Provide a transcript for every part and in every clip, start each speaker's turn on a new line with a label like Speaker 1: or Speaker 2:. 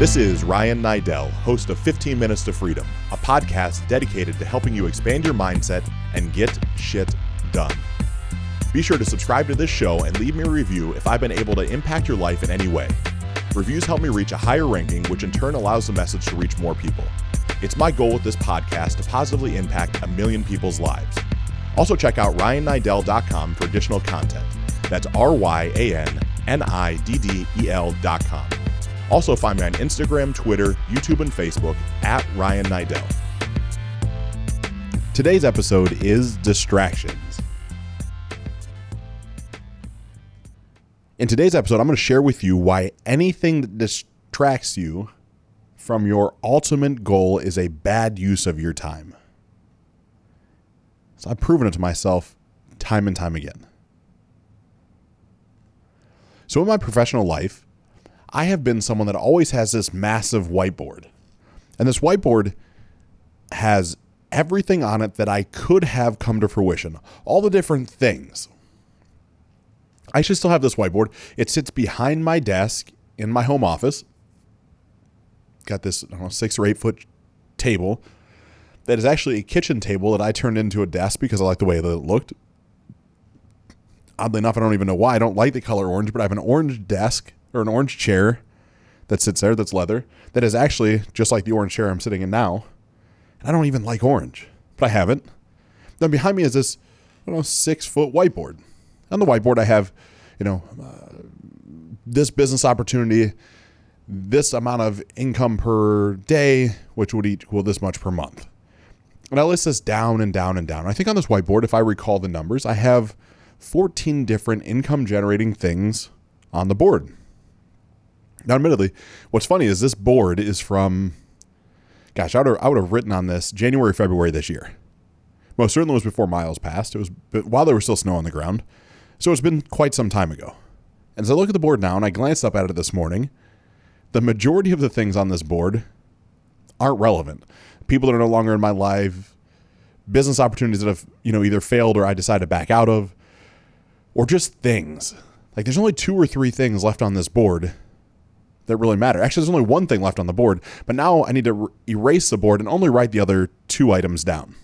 Speaker 1: This is Ryan Niddel, host of 15 Minutes to Freedom, a podcast dedicated to helping you expand your mindset and get shit done. Be sure to subscribe to this show and leave me a review if I've been able to impact your life in any way. Reviews help me reach a higher ranking, which in turn allows the message to reach more people. It's my goal with this podcast to positively impact a million people's lives. Also, check out ryanniddel.com for additional content. That's R Y A N N I D D E L.com. Also, find me on Instagram, Twitter, YouTube, and Facebook at Ryan Niddel. Today's episode is Distractions. In today's episode, I'm going to share with you why anything that distracts you from your ultimate goal is a bad use of your time. So I've proven it to myself time and time again. So in my professional life, I have been someone that always has this massive whiteboard. And this whiteboard has everything on it that I could have come to fruition, all the different things. I should still have this whiteboard. It sits behind my desk in my home office. Got this know, six or eight foot table that is actually a kitchen table that I turned into a desk because I like the way that it looked. Oddly enough, I don't even know why. I don't like the color orange, but I have an orange desk or an orange chair that sits there that's leather that is actually just like the orange chair I'm sitting in now. And I don't even like orange, but I haven't. Then behind me is this, I don't know, six foot whiteboard. On the whiteboard, I have, you know, uh, this business opportunity, this amount of income per day, which would equal this much per month. And I list this down and down and down. I think on this whiteboard, if I recall the numbers, I have 14 different income generating things on the board. Now, admittedly, what's funny is this board is from, gosh, I would have, I would have written on this January, February this year. Most certainly was before miles passed. It was while there was still snow on the ground. So it's been quite some time ago. And as I look at the board now and I glanced up at it this morning, the majority of the things on this board aren't relevant. People that are no longer in my life, business opportunities that have, you know, either failed or I decided to back out of, or just things. Like there's only two or three things left on this board that really matter. Actually, there's only one thing left on the board, but now I need to erase the board and only write the other two items down.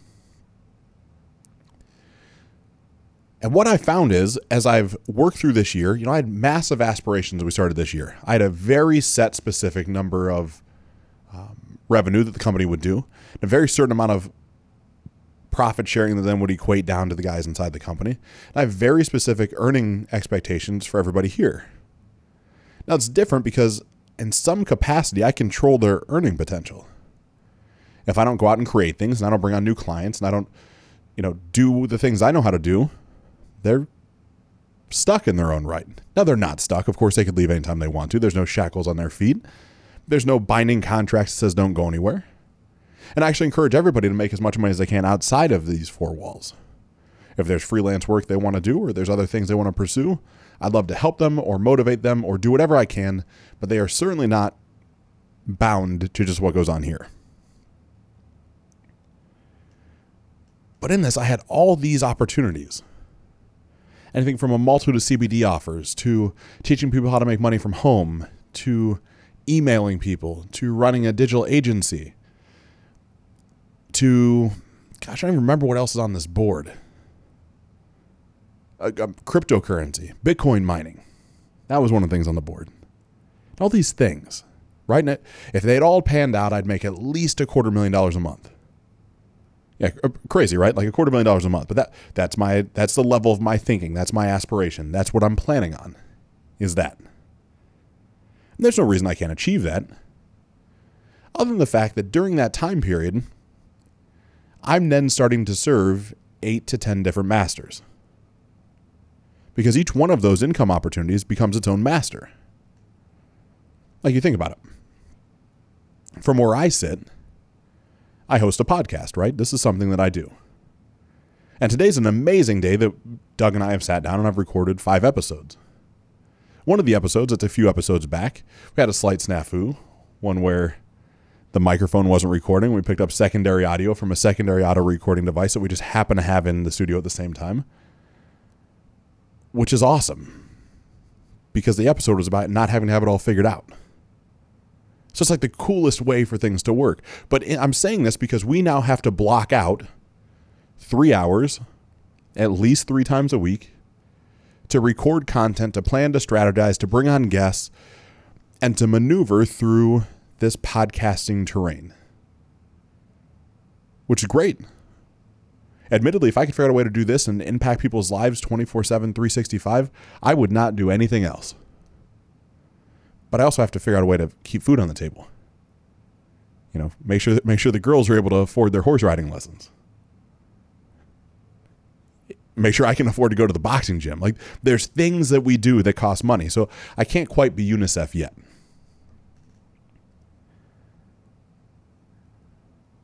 Speaker 1: And what I found is, as I've worked through this year, you know, I had massive aspirations we started this year. I had a very set, specific number of um, revenue that the company would do, a very certain amount of profit sharing that then would equate down to the guys inside the company. And I have very specific earning expectations for everybody here. Now, it's different because in some capacity, I control their earning potential. If I don't go out and create things and I don't bring on new clients and I don't, you know, do the things I know how to do, they're stuck in their own right. Now they're not stuck. Of course, they could leave anytime they want to. There's no shackles on their feet. There's no binding contract that says don't go anywhere. And I actually encourage everybody to make as much money as they can outside of these four walls. If there's freelance work they want to do or there's other things they want to pursue, I'd love to help them or motivate them or do whatever I can, but they are certainly not bound to just what goes on here. But in this, I had all these opportunities. Anything from a multitude of CBD offers to teaching people how to make money from home to emailing people to running a digital agency to, gosh, I don't even remember what else is on this board uh, cryptocurrency, Bitcoin mining. That was one of the things on the board. All these things, right? If they'd all panned out, I'd make at least a quarter million dollars a month. Yeah, uh, crazy, right? Like a quarter million dollars a month. But that that's my that's the level of my thinking. That's my aspiration. That's what I'm planning on. Is that? And there's no reason I can't achieve that. Other than the fact that during that time period, I'm then starting to serve eight to ten different masters because each one of those income opportunities becomes its own master. Like you think about it. From where I sit, I host a podcast, right? This is something that I do. And today's an amazing day that Doug and I have sat down and I've recorded five episodes. One of the episodes, it's a few episodes back, we had a slight snafu, one where the microphone wasn't recording. We picked up secondary audio from a secondary audio recording device that we just happen to have in the studio at the same time which is awesome because the episode was about not having to have it all figured out. So it's like the coolest way for things to work. But I'm saying this because we now have to block out three hours, at least three times a week, to record content, to plan, to strategize, to bring on guests, and to maneuver through this podcasting terrain. Which is great. Admittedly, if I could figure out a way to do this and impact people's lives 24 7, 365, I would not do anything else. But I also have to figure out a way to keep food on the table. You know, make sure that make sure the girls are able to afford their horse riding lessons. Make sure I can afford to go to the boxing gym. Like there's things that we do that cost money. So I can't quite be UNICEF yet.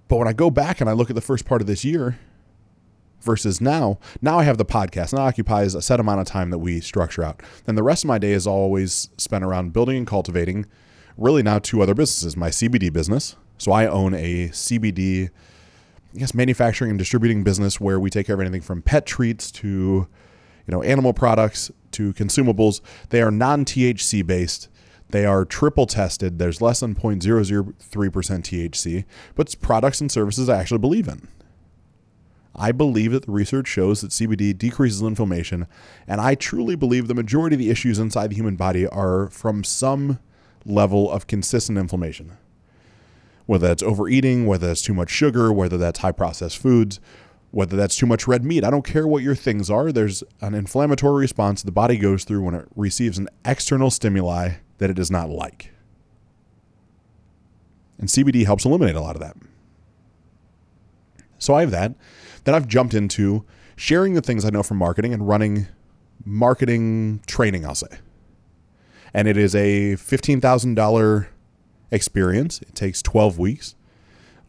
Speaker 1: But when I go back and I look at the first part of this year, versus now, now I have the podcast and that occupies a set amount of time that we structure out. And the rest of my day is always spent around building and cultivating really now two other businesses my CBD business. So I own a CBD, I guess, manufacturing and distributing business where we take care of anything from pet treats to, you know, animal products to consumables. They are non THC based. They are triple tested. There's less than 0.003% THC, but it's products and services I actually believe in. I believe that the research shows that CBD decreases inflammation, and I truly believe the majority of the issues inside the human body are from some level of consistent inflammation. Whether that's overeating, whether that's too much sugar, whether that's high processed foods, whether that's too much red meat. I don't care what your things are. There's an inflammatory response the body goes through when it receives an external stimuli that it does not like. And CBD helps eliminate a lot of that. So I have that. Then I've jumped into sharing the things I know from marketing and running marketing training, I'll say. And it is a $15,000 experience. It takes 12 weeks.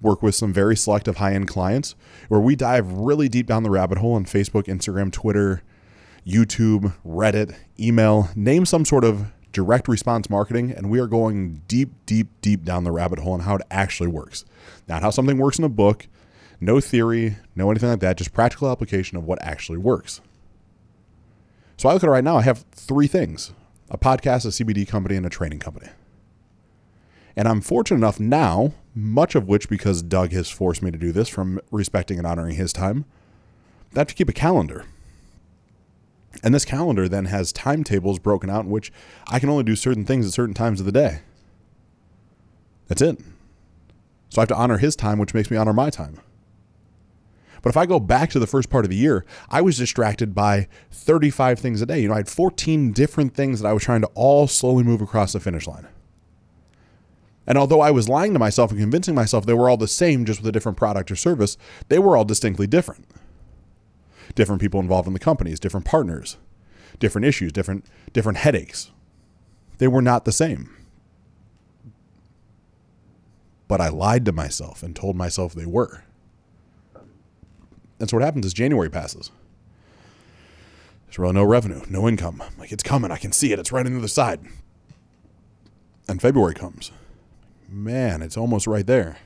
Speaker 1: Work with some very selective high end clients where we dive really deep down the rabbit hole on Facebook, Instagram, Twitter, YouTube, Reddit, email, name some sort of direct response marketing, and we are going deep, deep, deep down the rabbit hole on how it actually works. Not how something works in a book, no theory, no anything like that, just practical application of what actually works. So I look at it right now, I have three things a podcast, a CBD company, and a training company. And I'm fortunate enough now, much of which because Doug has forced me to do this from respecting and honoring his time, I have to keep a calendar. And this calendar then has timetables broken out in which I can only do certain things at certain times of the day. That's it. So I have to honor his time, which makes me honor my time. But if I go back to the first part of the year, I was distracted by 35 things a day. You know, I had 14 different things that I was trying to all slowly move across the finish line. And although I was lying to myself and convincing myself they were all the same, just with a different product or service, they were all distinctly different. Different people involved in the companies, different partners, different issues, different different headaches. They were not the same. But I lied to myself and told myself they were. And so what happens is January passes. There's really no revenue, no income. Like it's coming. I can see it. It's right on the other side. And February comes. Man, it's almost right there.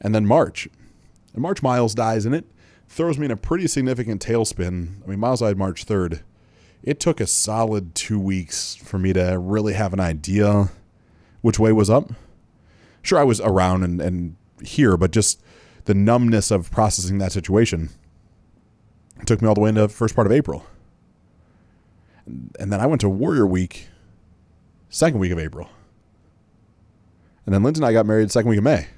Speaker 1: And then March. And March Miles dies, and it throws me in a pretty significant tailspin. I mean, Miles died March 3rd. It took a solid two weeks for me to really have an idea which way was up. Sure, I was around and, and here, but just the numbness of processing that situation it took me all the way into first part of April. And then I went to Warrior Week, second week of April. And then Lindsay and I got married second week of May.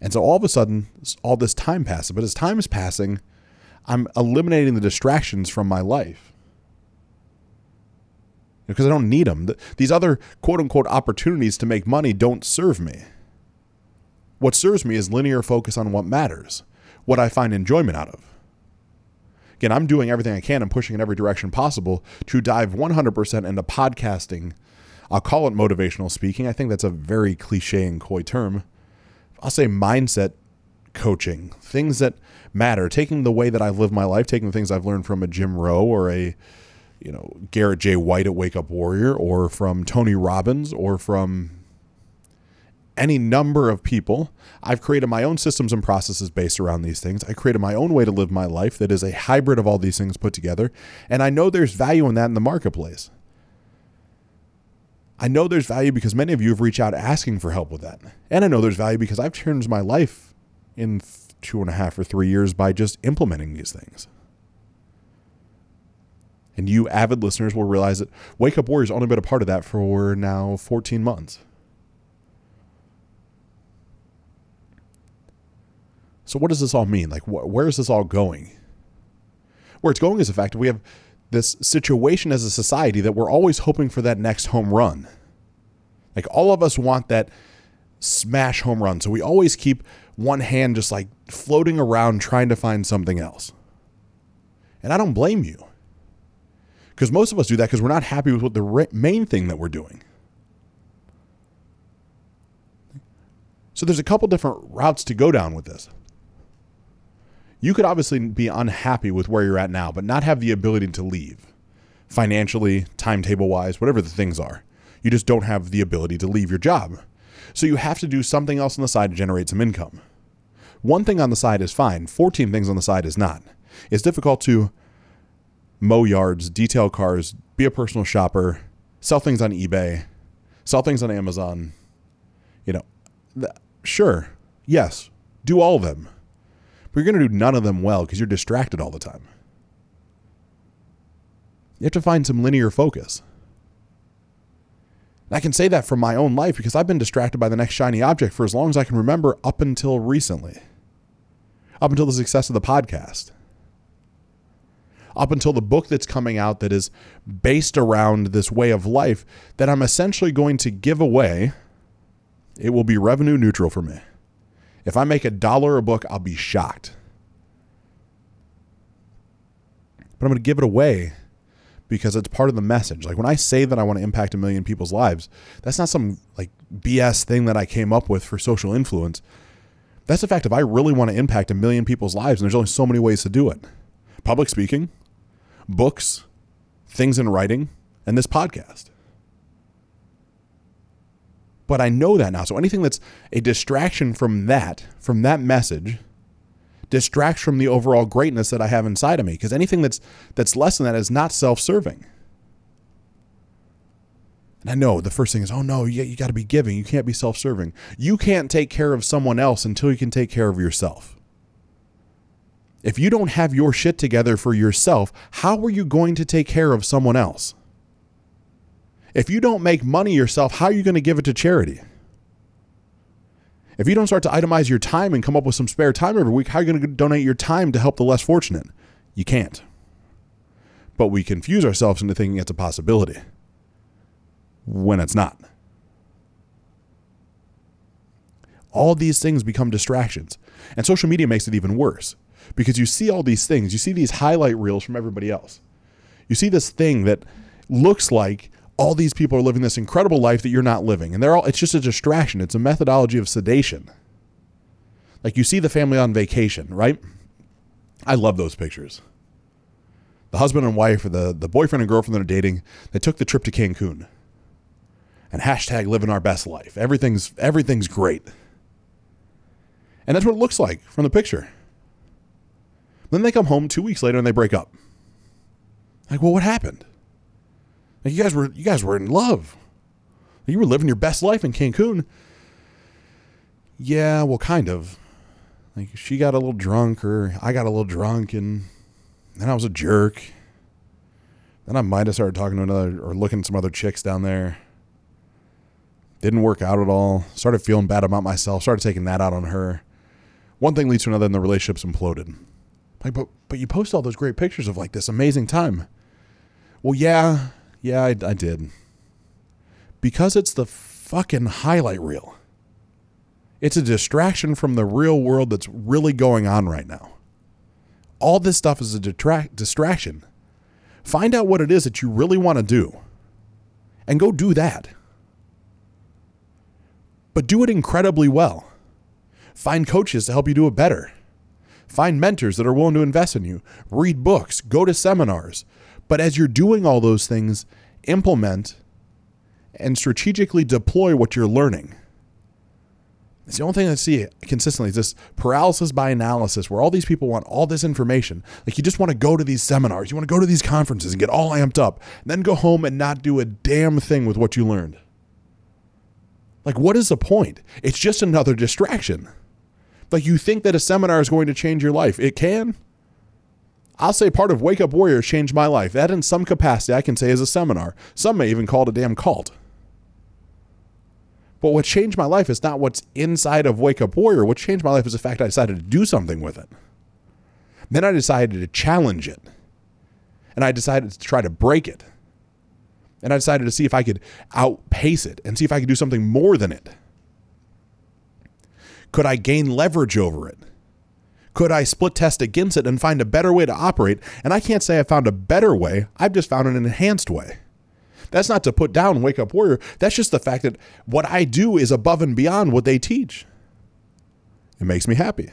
Speaker 1: And so all of a sudden, all this time passes. But as time is passing, I'm eliminating the distractions from my life because I don't need them. These other quote unquote opportunities to make money don't serve me. What serves me is linear focus on what matters, what I find enjoyment out of. Again, I'm doing everything I can and pushing in every direction possible to dive 100% into podcasting. I'll call it motivational speaking. I think that's a very cliche and coy term. I'll say mindset coaching, things that matter, taking the way that I've lived my life, taking the things I've learned from a Jim Rohn or a you know Garrett J. White at Wake Up Warrior, or from Tony Robbins, or from any number of people. I've created my own systems and processes based around these things. I created my own way to live my life that is a hybrid of all these things put together. And I know there's value in that in the marketplace. I know there's value because many of you have reached out asking for help with that. And I know there's value because I've changed my life in two and a half or three years by just implementing these things. And you avid listeners will realize that Wake Up Warriors only been a part of that for now 14 months. So, what does this all mean? Like, wh- where is this all going? Where it's going is the fact that we have this situation as a society that we're always hoping for that next home run. Like, all of us want that smash home run. So, we always keep one hand just like floating around trying to find something else. And I don't blame you. Because most of us do that because we're not happy with what the re- main thing that we're doing. So there's a couple different routes to go down with this. You could obviously be unhappy with where you're at now, but not have the ability to leave financially, timetable wise, whatever the things are. You just don't have the ability to leave your job. So you have to do something else on the side to generate some income. One thing on the side is fine, 14 things on the side is not. It's difficult to mow yards, detail cars, be a personal shopper, sell things on eBay, sell things on Amazon. You know, th- sure, yes, do all of them. But you're going to do none of them well because you're distracted all the time. You have to find some linear focus. And I can say that from my own life because I've been distracted by the next shiny object for as long as I can remember up until recently, up until the success of the podcast up until the book that's coming out that is based around this way of life that I'm essentially going to give away. It will be revenue neutral for me. If I make a dollar a book, I'll be shocked. But I'm going to give it away because it's part of the message. Like when I say that I want to impact a million people's lives, that's not some like BS thing that I came up with for social influence. That's the fact if I really want to impact a million people's lives, and there's only so many ways to do it. Public speaking, books, things in writing, and this podcast. But I know that now. So anything that's a distraction from that, from that message, distracts from the overall greatness that I have inside of me. Because anything that's that's less than that is not self-serving. And I know the first thing is, oh no, you, you got to be giving. You can't be self-serving. You can't take care of someone else until you can take care of yourself. If you don't have your shit together for yourself, how are you going to take care of someone else? If you don't make money yourself, how are you going to give it to charity? If you don't start to itemize your time and come up with some spare time every week, how are you going to donate your time to help the less fortunate? You can't. But we confuse ourselves into thinking it's a possibility when it's not. All these things become distractions. And social media makes it even worse because you see all these things. You see these highlight reels from everybody else. You see this thing that looks like all these people are living this incredible life that you're not living. And they're all it's just a distraction. It's a methodology of sedation. Like you see the family on vacation, right? I love those pictures. The husband and wife or the, the boyfriend and girlfriend that are dating, they took the trip to Cancun. And hashtag living our best life. Everything's everything's great. And that's what it looks like from the picture. Then they come home two weeks later and they break up. Like, well, what happened? Like you guys were you guys were in love. You were living your best life in Cancun. Yeah, well, kind of. Like she got a little drunk, or I got a little drunk, and then I was a jerk. Then I might have started talking to another or looking at some other chicks down there. Didn't work out at all. Started feeling bad about myself. Started taking that out on her. One thing leads to another, and the relationship's imploded. Like, but but you post all those great pictures of like this amazing time. Well, yeah, yeah, I, I did. Because it's the fucking highlight reel. It's a distraction from the real world that's really going on right now. All this stuff is a detract, distraction. Find out what it is that you really want to do and go do that. But do it incredibly well. Find coaches to help you do it better. Find mentors that are willing to invest in you. Read books, go to seminars. But as you're doing all those things, implement and strategically deploy what you're learning. It's the only thing I see consistently is this paralysis by analysis where all these people want all this information. Like you just want to go to these seminars, you want to go to these conferences and get all amped up, and then go home and not do a damn thing with what you learned. Like, what is the point? It's just another distraction. Like, you think that a seminar is going to change your life. It can. I'll say part of Wake Up Warriors changed my life. That, in some capacity, I can say is a seminar. Some may even call it a damn cult. But what changed my life is not what's inside of Wake Up Warrior. What changed my life is the fact I decided to do something with it. Then I decided to challenge it. And I decided to try to break it. And I decided to see if I could outpace it and see if I could do something more than it. Could I gain leverage over it? Could I split test against it and find a better way to operate? And I can't say I found a better way, I've just found an enhanced way. That's not to put down Wake Up Warrior. That's just the fact that what I do is above and beyond what they teach. It makes me happy.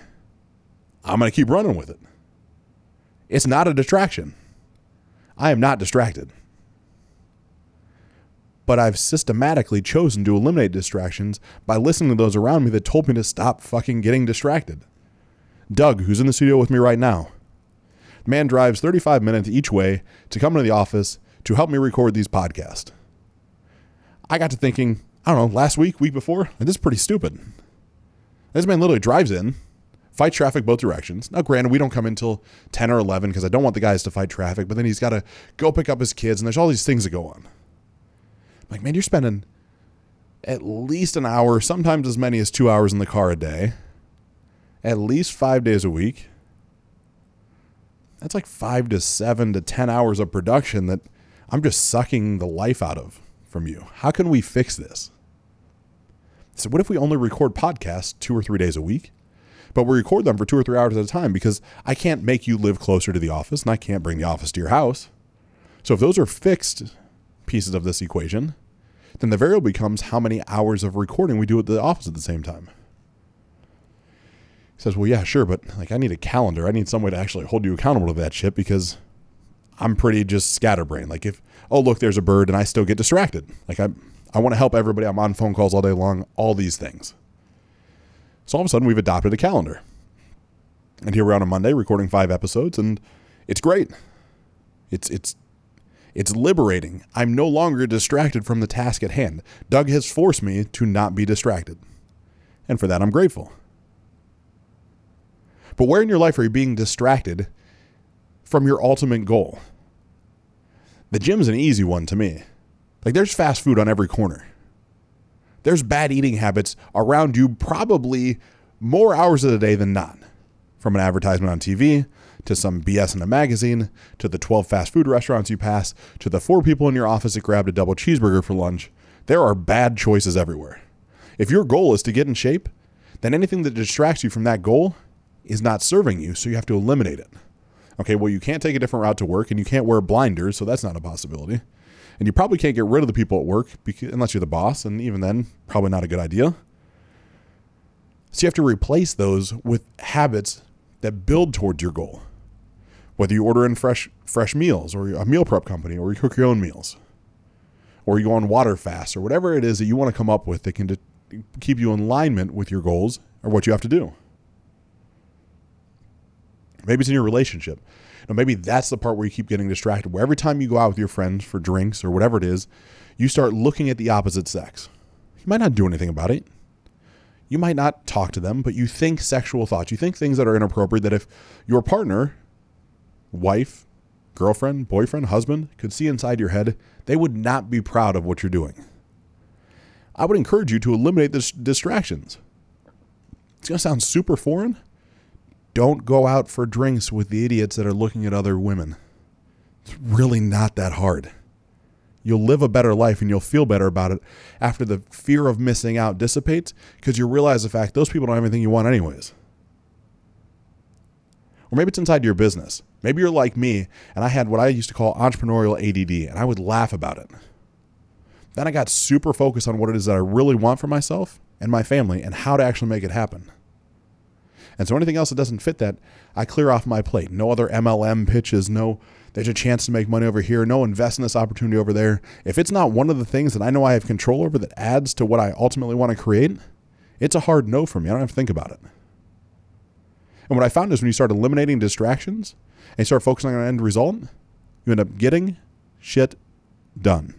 Speaker 1: I'm going to keep running with it. It's not a distraction. I am not distracted. But I've systematically chosen to eliminate distractions by listening to those around me that told me to stop fucking getting distracted. Doug, who's in the studio with me right now, man drives 35 minutes each way to come to the office to help me record these podcasts. I got to thinking, I don't know, last week, week before, this is pretty stupid. This man literally drives in, fight traffic both directions. Now, granted, we don't come in until 10 or 11 because I don't want the guys to fight traffic, but then he's got to go pick up his kids, and there's all these things that go on. Like, man, you're spending at least an hour, sometimes as many as two hours in the car a day, at least five days a week. That's like five to seven to 10 hours of production that I'm just sucking the life out of from you. How can we fix this? So, what if we only record podcasts two or three days a week? but we record them for two or three hours at a time because I can't make you live closer to the office and I can't bring the office to your house. So if those are fixed pieces of this equation, then the variable becomes how many hours of recording we do at the office at the same time. Says, Well, yeah, sure, but like I need a calendar. I need some way to actually hold you accountable to that shit because I'm pretty just scatterbrained. Like if oh look, there's a bird and I still get distracted. Like I I want to help everybody. I'm on phone calls all day long, all these things. So all of a sudden, we've adopted a calendar. And here we're on a Monday recording five episodes, and it's great. It's it's it's liberating. I'm no longer distracted from the task at hand. Doug has forced me to not be distracted. And for that, I'm grateful. But where in your life are you being distracted from your ultimate goal? The gym's an easy one to me. Like, there's fast food on every corner there's bad eating habits around you probably more hours of the day than not. From an advertisement on TV to some BS in a magazine to the 12 fast food restaurants you pass to the four people in your office that grabbed a double cheeseburger for lunch, there are bad choices everywhere. If your goal is to get in shape, then anything that distracts you from that goal is not serving you, so you have to eliminate it. Okay, well, you can't take a different route to work and you can't wear blinders, so that's not a possibility. And you probably can't get rid of the people at work because, unless you're the boss, and even then, probably not a good idea. So you have to replace those with habits that build towards your goal. Whether you order in fresh fresh meals, or a meal prep company, or you cook your own meals, or you go on water fast, or whatever it is that you want to come up with that can keep you in alignment with your goals or what you have to do. Maybe it's in your relationship. Now, maybe that's the part where you keep getting distracted, where every time you go out with your friends for drinks or whatever it is, you start looking at the opposite sex. You might not do anything about it. You might not talk to them, but you think sexual thoughts. You think things that are inappropriate that if your partner, wife, girlfriend, boyfriend, husband could see inside your head, they would not be proud of what you're doing. I would encourage you to eliminate the distractions. It's going to sound super foreign, don't go out for drinks with the idiots that are looking at other women. It's really not that hard. You'll live a better life and you'll feel better about it after the fear of missing out dissipates because you realize the fact those people don't have anything you want, anyways. Or maybe it's inside your business. Maybe you're like me and I had what I used to call entrepreneurial ADD and I would laugh about it. Then I got super focused on what it is that I really want for myself and my family and how to actually make it happen. And so anything else that doesn't fit that, I clear off my plate. No other MLM pitches, no there's a chance to make money over here, no invest in this opportunity over there. If it's not one of the things that I know I have control over that adds to what I ultimately want to create, it's a hard no for me. I don't have to think about it. And what I found is when you start eliminating distractions and you start focusing on an end result, you end up getting shit done.